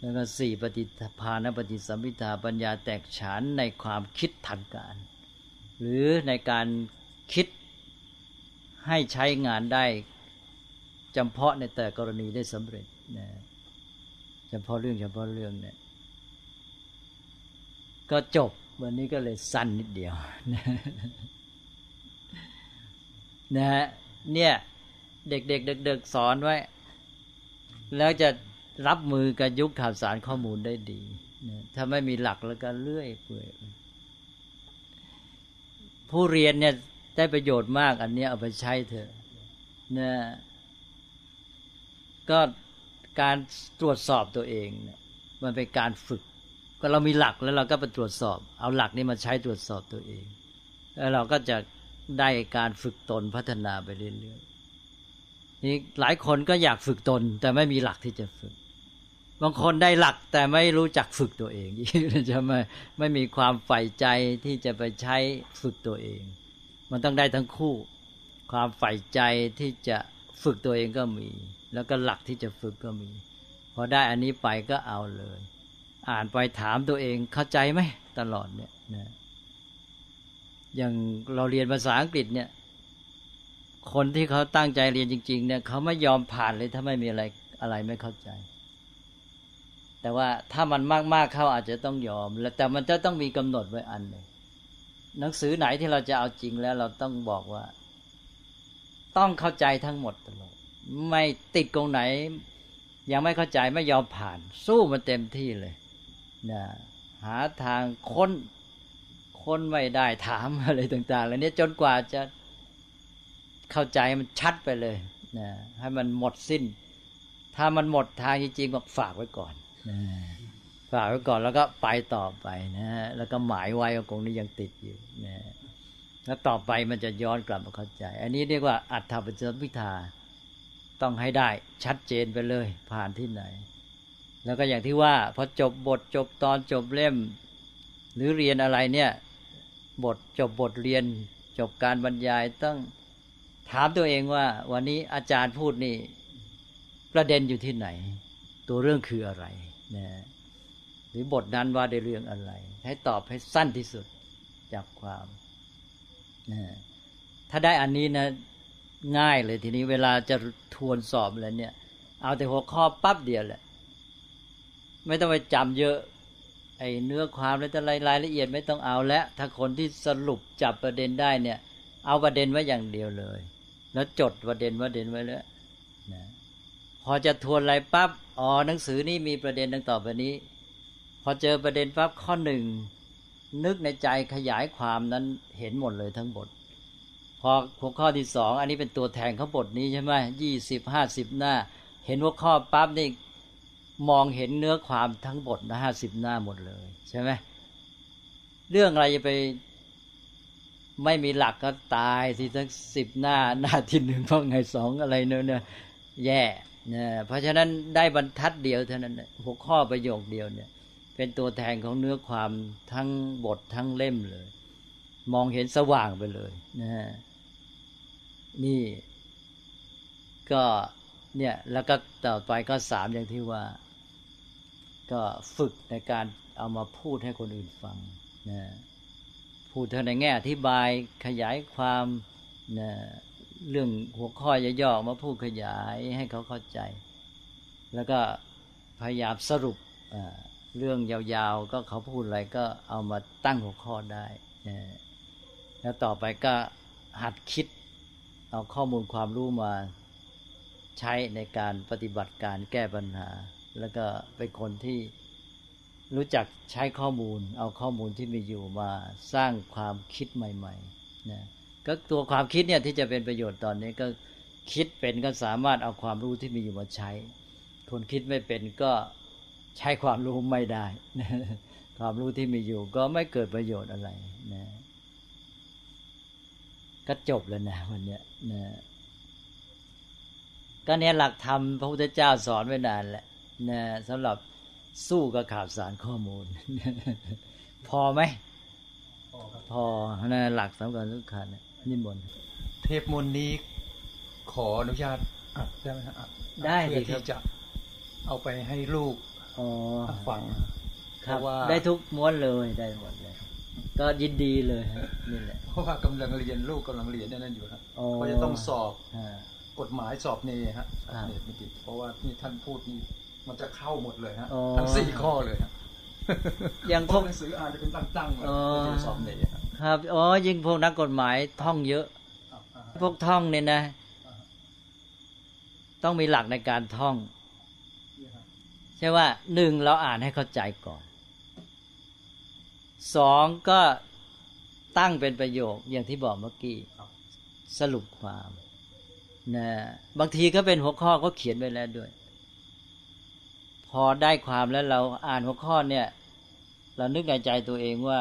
แล้วก็สี่ปฏิภาณปฏิสัมพิทา ปัญญาแตกฉานในความคิดทันการ หรือในการคิดให้ใช้งานได้จำเพาะในแต่กรณีได้สำเร็จนะเพาะเรื่องเฉพาะเรื่องเนี่ยก็จบวันนี้ก็เลยสั้นนิดเดียวนะฮะเนี่ยเด็กๆเด็กๆสอนไว้ แล้วจะรับมือกับยุคข่าวสารข้อมูลได้ดีนะถ้าไม่มีหลักแล้วก็เลื่อยเปื่อย ผู้เรียนเนี่ยได้ประโยชน์มาก อันนี้เอาไปใช้เถอะนะก็การตรวจสอบตัวเองเนี่ยมันเป็นการฝึก ก็เรามีหลักแล้วเราก็ไปตรวจสอบ เอาหลักนี้มาใช้ตรวจสอบตัวเอง แล้วเราก็จะได้การฝึกตนพัฒนาไปเรื่อยๆนี่หลายคนก็อยากฝึกตน แต่ไม่มีหลักที่จะฝึก บางคนได้หลักแต่ไม่รู้จักฝึกตัวเองจะไม่ไม่มีความใฝ่ใจที่จะไปใช้ฝึกตัวเอง มันต้องได้ทั้งคู่ ความใฝ่ใจที่จะฝึกตัวเองก็มี แล้วก็หลักที่จะฝึกก็มีพอได้อันนี้ไปก็เอาเลย อ่านไปถามตัวเองเข้าใจไหมตลอดเนี่ยนะอย่างเราเรียนภาษาอังกฤษเนี่ยคนที่เขาตั้งใจเรียนจริง ๆ เนี่ยเขาไม่ยอมผ่านเลยถ้าไม่มีอะไรอะไรไม่เข้าใจ แต่ว่าถ้ามันมากๆเข้าอาจจะต้องยอม แต่มันจะต้องมีกำหนดไว้อันหนึ่งหนังสือไหนที่เราจะเอาจริงแล้วเราต้องบอกว่า ต้องเข้าใจทั้งหมดตลอดไม่ติดตรงไหน ยังไม่เข้าใจไม่ยอมผ่าน สู้มันเต็มที่เลยนะหาทางค้นค้นไม่ได้ถามอะไรต่างๆแล้วนี้จนกว่าจะเข้าใจมันชัดไปเลยนะให้มันหมดสิ้น ถ้ามันหมดทางจริงๆบอกฝากไว้ก่อน ฝากไว้ก่อนแล้วก็ไปต่อไปนะฮะแล้วก็หมายไว้ว่าคงนี้ยังติดอยู่นะแล้วต่อไปมันจะย้อนกลับมาเข้าใจ อันนี้เรียกว่าอัตถปัจจวิทาต้องให้ได้ชัดเจนไปเลย ผ่านที่ไหน แล้วก็อย่างที่ว่าพอจบบทจบตอนจบเล่ม หรือเรียนอะไรเนี่ย บทจบบทเรียน จบการบรรยายต้องถามตัวเองว่า วันนี้อาจารย์พูดนี่ ประเด็นอยู่ที่ไหน ตัวเรื่องคืออะไร นะหรือบทนั้นว่าได้เรื่องอะไร ให้ตอบให้สั้นที่สุดจากความนะถ้าได้อันนี้นะ ง่ายเลยทีนี้เวลาจะทวนสอบอะไรเนี่ย เอาแต่หัวข้อปั๊บเดียวแหละ ไม่ต้องไปจำเยอะ ไอ้เนื้อความและจะรายละเอียดไม่ต้องเอาแล้วถ้าคนที่สรุปจับประเด็นได้เนี่ย เอาประเด็นไว้อย่างเดียวเลย แล้วจดประเด็นประเด็นไว้แล้วนะพอจะทวนอะไรปั๊บ อ๋อหนังสือนี่มีประเด็นดังต่อไปนี้ พอเจอประเด็นปั๊บข้อหนึ่งนึกในใจขยายความนั้นเห็นหมดเลยทั้งบท พอหัวข้อที่สองอันนี้เป็นตัวแทนเขาบทนี้ใช่ไหมยี่สิบห้าสิบหน้า เห็นหัวข้อปั๊บนี่มองเห็นเนื้อความทั้งบทนะห้าสิบหน้าหมดเลยใช่ไหมเรื่องอะไรจะไปไม่มีหลักก็ตายสิทั้งสิบหน้าหน้าที่หนึ่งเพราะไงสองอะไรเนอะเนี่ยแย่ เนี่ยเพราะฉะนั้นได้บรรทัดเดียวเท่านั้นหัวข้อประโยคเดียวเนี่ย เป็นตัวแทนของเนื้อความทั้งบททั้งเล่มเลย มองเห็นสว่างไปเลยนะนี่ก็เนี่ยแล้วก็ต่อไปก็สามอย่างที่ว่า ก็ฝึกในการเอามาพูดให้คนอื่นฟังนะพูดเท่าในแง่อธิบายขยายความนะ เรื่องหัวข้อย่อๆมาพูดขยายให้เขาเข้าใจ แล้วก็พยายามสรุปเรื่องยาวๆ ก็เขาพูดอะไรก็เอามาตั้งหัวข้อได้ แล้วต่อไปก็หัดคิดเอาข้อมูลความรู้มาใช้ในการปฏิบัติการแก้ปัญหา แล้วก็เป็นคนที่รู้จักใช้ข้อมูล เอาข้อมูลที่มีอยู่มาสร้างความคิดใหม่ๆนะ ก็ตัวความคิดเนี่ยที่จะเป็นประโยชน์ตอนนี้ก็คิดเป็นก็สามารถเอาความรู้ที่มีอยู่มาใช้ คนคิดไม่เป็นก็ใช้ความรู้ไม่ได้ ความรู้ที่มีอยู่ก็ไม่เกิดประโยชน์อะไรนะก็จบแล้วนะวันเนี้ยนะก็เนี้ยหลักธรรมพระพุทธเจ้าสอนไว้นานแหละนะสำหรับสู้กับข่าวสารข้อมูล พอไหม พอนะหลักสำคัญทุกขันะ นิมนต์เทปมนนี้ขออนุญาตอัดได้ไหมฮะได้เพื่อที่จะเอาไปให้ลูกฟังครับว่าได้ทุกม้วนเลยได้หมดเลย ก็ยินดีเลยนี่แหละเพราะว่ากำลังเรียนลูกกำลังเรียนนั่นอยู่ครับเขาจะต้องสอบกฎหมายสอบเนฮะเนตมิติเพราะว่านี่ท่านพูดนี่มันจะเข้าหมดเลยฮะทั้งสี่ข้อเลยครับอย่างพวกหนังสืออ่านจะเป็นตั้งๆเลยสอบเน ครับอ๋อยิ่งพวกนักกฎหมายท่องเยอะ พวกท่องเนี่ยนะ ต้องมีหลักในการท่อง ใช่ว่าหนึ่งเราอ่านให้เข้าใจก่อนสองก็ตั้งเป็นประโยคอย่างที่บอกเมื่อกี้สรุปความนะบางทีก็เป็นหัวข้อก็เขียนไว้แล้วด้วย พอได้ความแล้วเราอ่านหัวข้อเนี่ย เรานึกในใจตัวเองว่า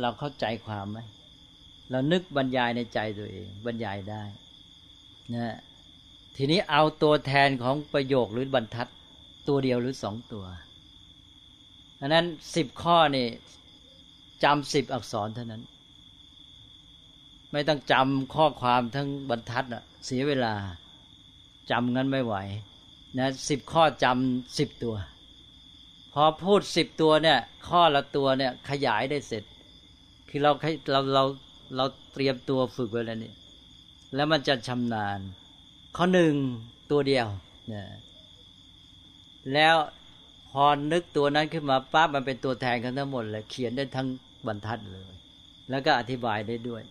เราเข้าใจความไหมเรานึกบรรยายในใจตัวเอง บรรยายได้นะทีนี้เอาตัวแทนของประโยคหรือบรรทัดตัวเดียวหรือสองตัวอันนั้นสิบข้อนี่จำสิบอักษรเท่านั้น ไม่ต้องจำข้อความทั้งบรรทัดอะเสียเวลาจำงั้นไม่ไหวนะสิบข้อจำสิบตัว พอพูดสิบตัวเนี่ย ข้อละตัวเนี่ยขยายได้เสร็จ คือเราเราเราเราเตรียมตัวฝึกไว้แล้วนี่แล้วมันจะชำนาญ ข้อหนึ่งตัวเดียวนะแล้วพอนึกตัวนั้นขึ้นมาปั๊บมันเป็นตัวแทนกันทั้งหมดเลยเขียนได้ทั้งบรรทัดเลย แล้วก็อธิบายได้ด้วย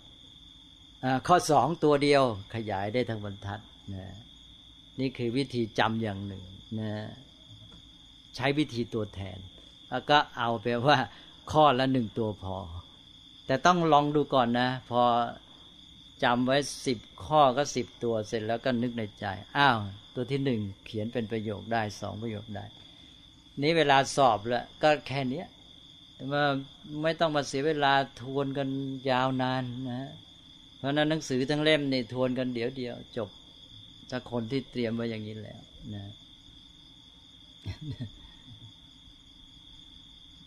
ข้อสองตัวเดียวขยายได้ทั้งบรรทัดนะนี่คือวิธีจำอย่างหนึ่งนะใช้วิธีตัวแทน แล้วก็เอาไปว่า ข้อละหนึ่งตัวพอ แต่ต้องลองดูก่อนนะ พอจำไว้สิบข้อก็สิบตัวเสร็จแล้วก็นึกในใจ อ้าว ตัวที่หนึ่งเขียนเป็นประโยคได้สองประโยคได้ นี้เวลาสอบแล้วก็แค่นี้มาไม่ต้องมาเสียเวลาทวนกันยาวนานนะ เพราะนั้นหนังสือทั้งเล่มนี่ทวนกันเดี๋ยวเดียวจบถ้าคนที่เตรียมไว้อย่างนี้แล้วนะ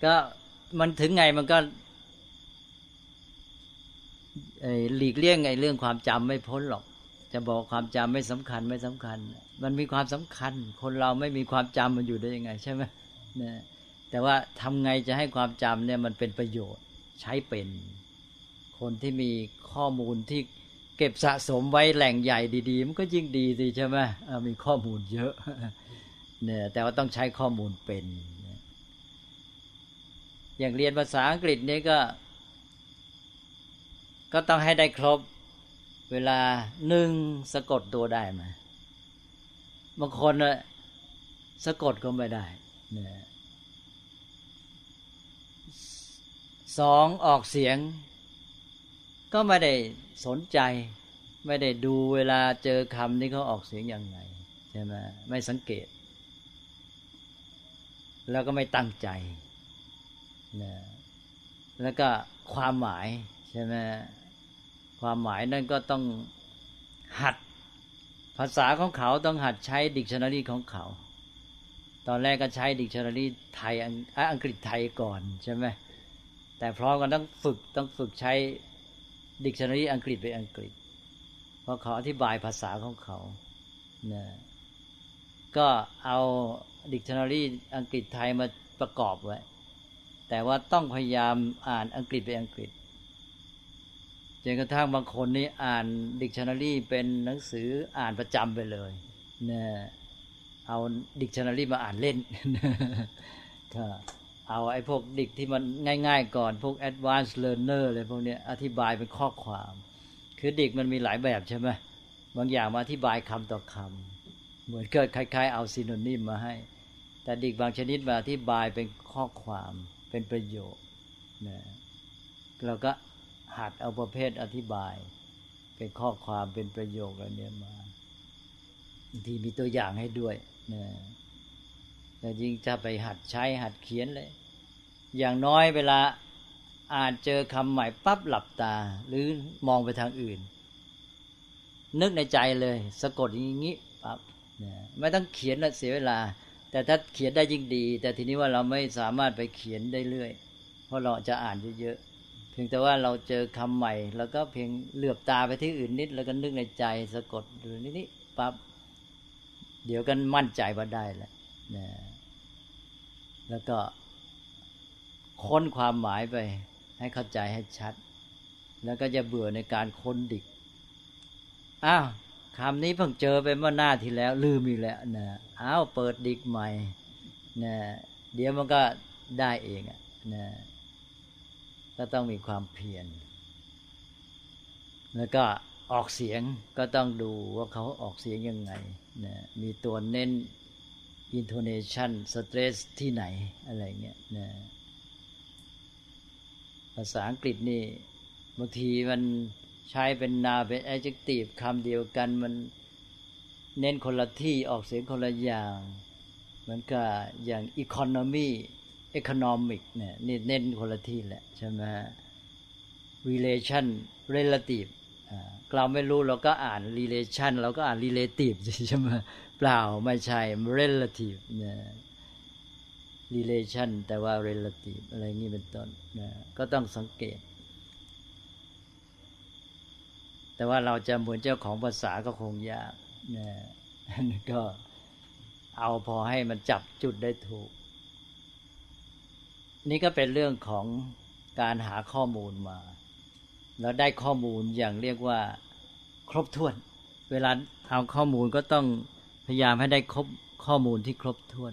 ก็มันถึงไงมันก็ หลีกเลี่ยงไงเรื่องความจำไม่พ้นหรอก จะบอกความจำไม่สำคัญไม่สำคัญ มันมีความสำคัญ คนเราไม่มีความจำมันอยู่ได้ยังไงใช่ไหมนะแต่ว่าทำไงจะให้ความจำเนี่ยมันเป็นประโยชน์ใช้เป็น คนที่มีข้อมูลที่เก็บสะสมไว้แหล่งใหญ่ดีๆ มันก็ยิ่งดีสิใช่ไหมมีข้อมูลเยอะเนี่ยแต่ว่าต้องใช้ข้อมูลเป็น อย่างเรียนภาษาอังกฤษนี่ก็ ก็ต้องให้ได้ครบ เวลาหนึ่งสะกดตัวได้ไหมบางคนอะสะกดก็ไม่ได้นสองออกเสียง ก็ไม่ได้สนใจ ไม่ได้ดูเวลาเจอคำนี้เขาออกเสียงยังไงใช่ไหมไม่สังเกต แล้วก็ไม่ตั้งใจนะแล้วก็ความหมายใช่ไหม ความหมายนั่นก็ต้องหัดภาษาของเขาต้องหัดใช้ดิกชันนารีของเขา ตอนแรกก็ใช้ดิกชันนารีไทยอังกฤษไทยก่อนใช่ไหมแต่พร้อมกันต้องฝึกต้องฝึกใช้ดิกชันนารีอังกฤษไปอังกฤษ เพราะเขาอธิบายภาษาของเขานะก็เอาดิกชันนารีอังกฤษไทยมาประกอบไว้ แต่ว่าต้องพยายามอ่านอังกฤษไปอังกฤษ จนกระทั่งบางคนนี่อ่านดิกชันนารีเป็นหนังสืออ่านประจำไปเลยเนี่ยเอาดิกชันนารีมาอ่านเล่นก็เอาไอ้พวกดิกที่มันง่าย ๆ ก่อนพวก advanced learner เลยพวกเนี้ยอธิบายเป็นข้อความ คือดิกมันมีหลายแบบใช่ไหมบางอย่างมาอธิบายคำต่อคำเหมือนเกิดคล้าย ๆ เอาซีโนนิมมาให้ แต่ดิกบางชนิดมาอธิบายเป็นข้อความเป็นประโยชน์นะเราก็ หัดเอาประเภทอธิบาย เป็นข้อความเป็นประโยคอะไรเนี้ยมาบางทีมีตัวอย่างให้ด้วยนะแต่ยิ่งจะไปหัดใช้หัดเขียนเลย อย่างน้อยเวลาอ่านเจอคำใหม่ปั๊บหลับตา หรือมองไปทางอื่น นึกในใจเลย สะกดอย่างนี้ปั๊บนะไม่ต้องเขียนละเสียเวลา แต่ถ้าเขียนได้ยิ่งดี แต่ทีนี้ว่าเราไม่สามารถไปเขียนได้เรื่อย เพราะเราจะอ่านเยอะ เพียงแต่ว่าเราเจอคำใหม่ แล้วก็เพียงเหลือบตาไปที่อื่นนิด แล้วก็นึกในใจสะกดดูนิดนี้ปั๊บเดี๋ยวกันมั่นใจว่าได้แล้วนะแล้วก็ค้นความหมายไป ให้เข้าใจให้ชัด แล้วก็จะเบื่อในการค้นดิกอ้าวคำนี้เพิ่งเจอไปเมื่อหน้าที่แล้ว ลืมอีกแล้วนะอ้าวเปิดดิกใหม่นะเดี๋ยวมันก็ได้เองอะนะ ก็ต้องมีความเพียร แล้วก็ออกเสียงก็ต้องดูว่าเขาออกเสียงยังไงนะมีตัวเน้น intonation stress ที่ไหนอะไรเงี้ยนะภาษาอังกฤษนี่บางทีมันใช้เป็นนาเป็น adjective คำเดียวกันมันเน้นคนละที่ออกเสียงคนละอย่างมือนกับอย่าง economy economic เนี่ยนี่เน้นคนละที่แหละใช่ไหม relation relative เราไม่รู้เราก็อ่าน relation เราก็อ่าน relative ใช่ไหมเปล่าไม่ใช่ relative นะ relation แต่ว่า relative อะไรนี้เป็นต้นนะก็ต้องสังเกต แต่ว่าเราจะเหมือนเจ้าของภาษาก็คงยากนะก็เอาพอให้มันจับจุดได้ถูก นี่ก็เป็นเรื่องของการหาข้อมูลมา แล้วได้ข้อมูลอย่างเรียกว่า ครบถ้วน เวลาเอาข้อมูลก็ต้องพยายามให้ได้ครบข้อมูลที่ครบถ้วน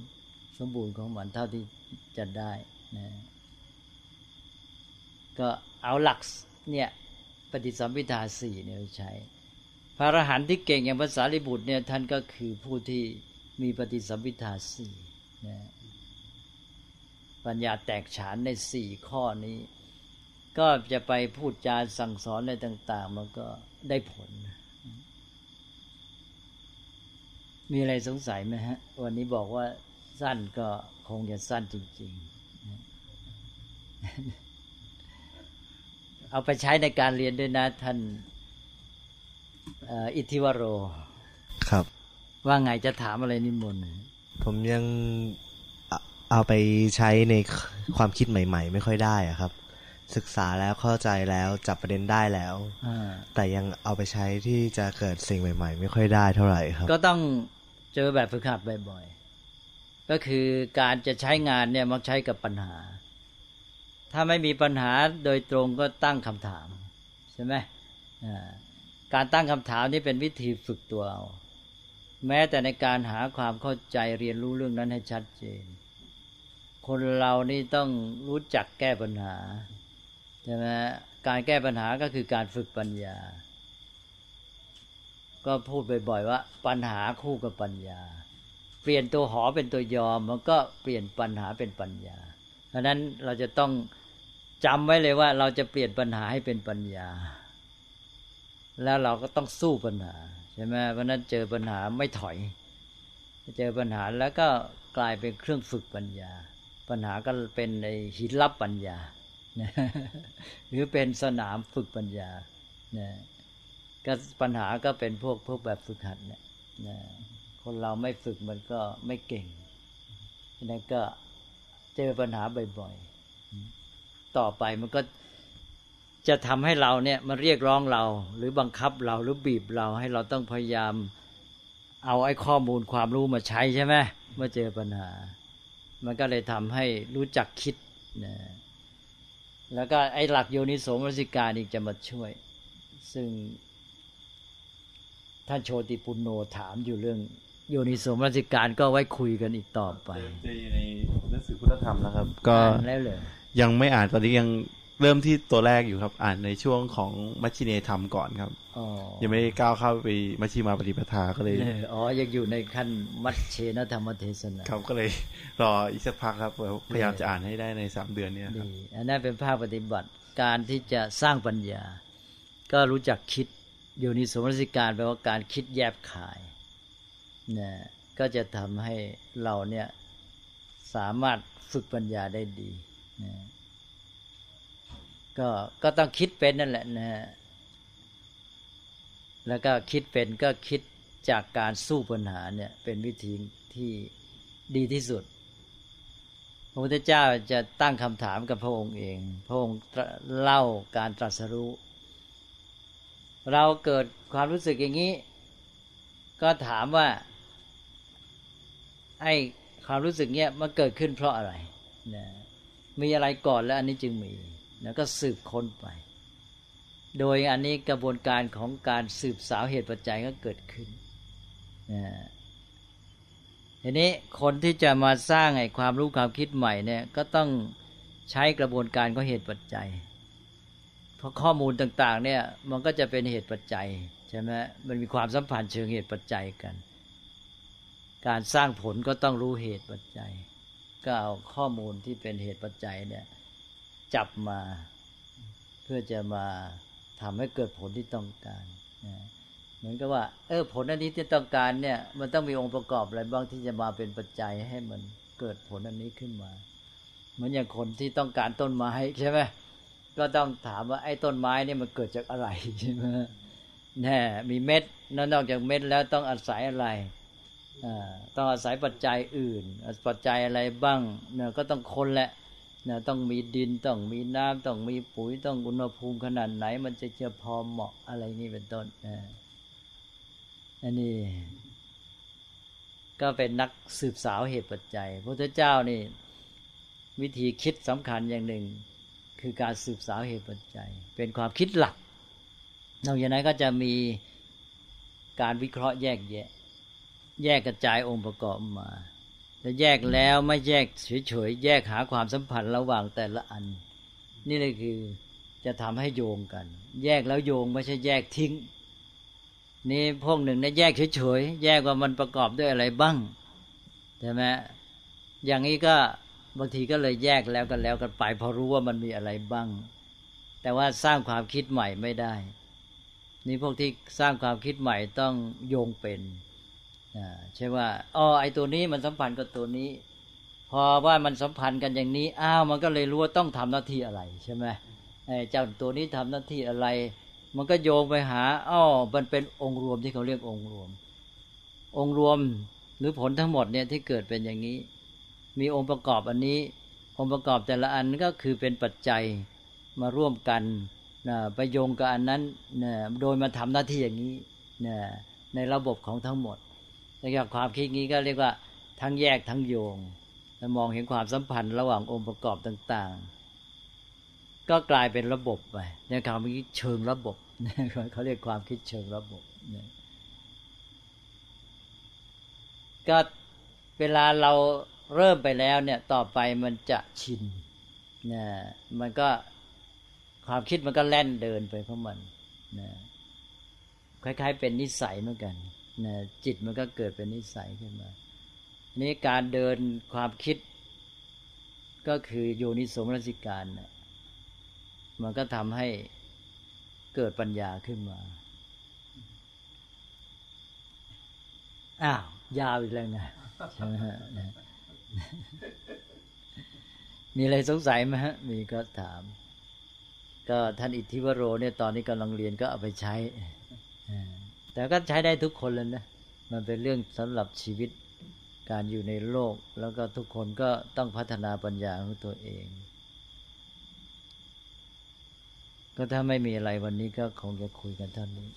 สมบูรณ์ของมันเท่าที่จะได้นะก็เอาหลักเนี่ยปฏิสัมพิทาสี่เนี่ยใช้ พระอรหันต์ที่เก่งอย่างภาษาลิบุตรเนี่ยท่านก็คือผู้ที่มีปฏิสัมพิทาสี่นะ ปัญญาแตกฉานในสี่ข้อนี้ ก็จะไปพูดจาสั่งสอนในต่าง ๆ มันก็ได้ผล มีอะไรสงสัยไหมฮะ วันนี้บอกว่าสั้นก็คงจะสั้นจริง ๆ เอาไปใช้ในการเรียนด้วยนะท่านอิทธิวโร ครับ ว่าไงจะถามอะไรนิมนต์ผมยัง เอาไปใช้ในความคิดใหม่ ๆ ไม่ค่อยได้อะครับ ศึกษาแล้วเข้าใจแล้วจับประเด็นได้แล้วแต่ยังเอาไปใช้ที่จะเกิดสิ่งใหม่ ๆ ไม่ค่อยได้เท่าไหร่ครับ ก็ต้องเจอแบบฝึกหัดบ่อยๆก็คือการจะใช้งานเนี่ยมักใช้กับปัญหา ถ้าไม่มีปัญหาโดยตรงก็ตั้งคำถามใช่ไหมการตั้งคำถามนี่เป็นวิธีฝึกตัวเอาแม้แต่ในการหาความเข้าใจเรียนรู้เรื่องนั้นให้ชัดเจน คนเรานี่ต้องรู้จักแก้ปัญหาใช่ไหมการแก้ปัญหาก็คือการฝึกปัญญา ก็พูดบ่อยๆว่า ปัญหาคู่กับปัญญา เปลี่ยนตัวหอเป็นตัวยอม มันก็เปลี่ยนปัญหาเป็นปัญญา เพราะนั้นเราจะต้องจำไว้เลยว่า เราจะเปลี่ยนปัญหาให้เป็นปัญญา แล้วเราก็ต้องสู้ปัญหาใช่ไหมเพราะนั้นเจอปัญหาไม่ถอย เจอปัญหาแล้วก็กลายเป็นเครื่องฝึกปัญญา ปัญหาก็เป็นในหินลับปัญญาหรือเป็นสนามฝึกปัญญานะก็ปัญหาก็เป็นพวกพวกแบบฝึกหัดเนี่ยนะคนเราไม่ฝึกมันก็ไม่เก่งนั่นก็เจอปัญหาบ่อยๆ ต่อไปมันก็จะทำให้เราเนี่ยมันเรียกร้องเรา หรือบังคับเราหรือบีบเราให้เราต้องพยายามเอาไอ้ข้อมูลความรู้มาใช้ใช่ไหมเมื่อเจอปัญหา มันก็เลยทำให้รู้จักคิดนะแล้วก็ไอ้หลักโยนิโสมนสิการอีกจะมาช่วย ซึ่ง ท่านโชติปุณโญถามอยู่เรื่อง โยนิโสมนสิการก็ไว้คุยกันอีกต่อไปในหนังสือพุทธธรรมนะครับ ก็แล้วเลยยังไม่อ่านตอนนี้ยัง เริ่มที่ตัวแรกอยู่ครับ อ่านในช่วงของมัชชิเนธรรมก่อนครับยังไม่ได้ก้าวเข้าไปมัชชิมาปฏิปทาก็เลยอ๋อยังอยู่ในขั้นมัชเชนธรรมเทศนาครับก็เลยรออีกสักพักครับพยายามจะอ่านให้ได้ในสามเดือนเนี่ยครับอันนั้นเป็นภาคปฏิบัติการที่จะสร้างปัญญา ก็รู้จักคิดอยู่ในสมรสิการแปลว่าการคิดแยบขายนะก็จะทำให้เราเนี่ยสามารถฝึกปัญญาได้ดีนะ ก็ก็ต้องคิดเป็นนั่นแหละนะฮะแล้วก็คิดเป็นก็คิดจากการสู้ปัญหาเนี่ย เป็นวิธีที่ดีที่สุด พระพุทธเจ้าจะตั้งคำถามกับพระองค์เอง พระองค์เล่าการตรัสรู้ เราเกิดความรู้สึกอย่างนี้ ก็ถามว่าไอ้ความรู้สึกเนี้ยมันเกิดขึ้นเพราะอะไรนะมีอะไรก่อนแล้วอันนี้จึงมี แล้วก็สืบค้นไป โดยอันนี้กระบวนการของการสืบสาวเหตุปัจจัยก็เกิดขึ้นทีนี้คนที่จะมาสร้างไอ้ความรู้ความคิดใหม่เนี่ยก็ต้องใช้กระบวนการของเหตุปัจจัย เพราะข้อมูลต่าง ๆ เนี่ยมันก็จะเป็นเหตุปัจจัยใช่ไหมมันมีความสัมพันธ์เชิงเหตุปัจจัยกัน การสร้างผลก็ต้องรู้เหตุปัจจัย ก็เอาข้อมูลที่เป็นเหตุปัจจัยเนี่ย จับมาพพื่อจะมาทำให้เกิดผลที่ต้องการนะเหมือนกับว่า เออผลอันนี้ที่ต้องการเนี่ย มันต้องมีองค์ประกอบอะไรบ้างที่จะมาเป็นปัจจัยให้มันเกิดผลอันนี้ขึ้นมาเหมือนอย่างคนที่ต้องการต้นไม้ใช่ไหมก็ต้องถามว่าไอ้ต้นไม้นี่มันเกิดจากอะไรใช่ไหมแน่มีเม็ดนอกจากเม็ดแล้วต้องอาศัยอะไรต้องอาศัยปัจจัยอื่นปัจจัยอะไรบ้างเนี่ยก็ต้องคนแหละ นะต้องมีดินต้องมีน้ำต้องมีปุ๋ยต้องอุณหภูมิขนาดไหน มันจะจะพอเหมาะอะไรนี้เป็นต้นนะอันนี้ ก็เป็นนักสืบสาวเหตุปัจจัยพระพุทธเจ้านี่ วิธีคิดสำคัญอย่างหนึ่ง คือการสืบสาวเหตุปัจจัย เป็นความคิดหลักนอกจากนั้นก็จะมีการวิเคราะห์แยกแยะ แยกกระจายองค์ประกอบมา แต่แยกแล้วไม่แยกเฉยๆแยกหาความสัมพันธ์ระหว่างแต่ละอัน นี่เลยคือจะทำให้โยงกัน แยกแล้วโยงไม่ใช่แยกทิ้ง นี่พวกหนึ่งเนี่ยแยกเฉยๆแยกว่ามันประกอบด้วยอะไรบ้างใช่ไหมอย่างนี้ก็บางทีก็เลยแยกแล้วกันแล้วกันไปพอรู้ว่ามันมีอะไรบ้าง แต่ว่าสร้างความคิดใหม่ไม่ได้ นี่พวกที่สร้างความคิดใหม่ต้องโยงเป็น ใช่ว่าอ๋อไอตัวนี้มันสัมพันธ์กับตัวนี้ พอว่ามันสัมพันธ์กันอย่างนี้อ้าวมันก็เลยรู้ว่าต้องทำหน้าที่อะไรใช่ไหมไอ้เจ้าตัวนี้ทำหน้าที่อะไร มันก็โยงไปหาอ๋อมันเป็นองค์รวมที่เขาเรียกองค์รวม องค์รวมหรือผลทั้งหมดเนี่ยที่เกิดเป็นอย่างนี้ มีองค์ประกอบอันนี้ องค์ประกอบแต่ละอันก็คือเป็นปัจจัยมาร่วมกันนะไปโยงกับอันนั้นนะโดยมาทำหน้าที่อย่างนี้นะในระบบของทั้งหมด แล้ความคิดนี้ก็เรียกว่าทั้งแยกทั้งโยงมองเห็นความสัมพันธ์ระหว่างองค์ประกอบต่าง ๆ ก็กลายเป็นระบบไปในความคิดเชิงระบบเขาเรียกความคิดเชิงระบบก็เวลาเราเริ่มไปแล้วเนี่ยต่อไปมันจะชินนะมันก็ความคิดมันก็แล่นเดินไปเพราะมันนะคล้ายๆเป็นนิสัยเหมือนกัน นะจิตมันก็เกิดเป็นนิสัยขึ้นมานี้การเดินความคิด ก็คือโยนิสมรสิการนะมันก็ทำให้เกิดปัญญาขึ้นมาอ้าวยาวอีกแล้วนะใช่ไหมฮะมีอะไรสงสัยไหมฮะ มีก็ถาม ก็ท่านอิทธิวโรเนี่ยตอนนี้กำลังเรียนก็เอาไปใช้ แต่ก็ใช้ได้ทุกคนเลยนะ มันเป็นเรื่องสำหรับชีวิตการอยู่ในโลก แล้วก็ทุกคนก็ต้องพัฒนาปัญญาของตัวเอง ก็ถ้าไม่มีอะไรวันนี้ก็คงจะคุยกันเท่านี้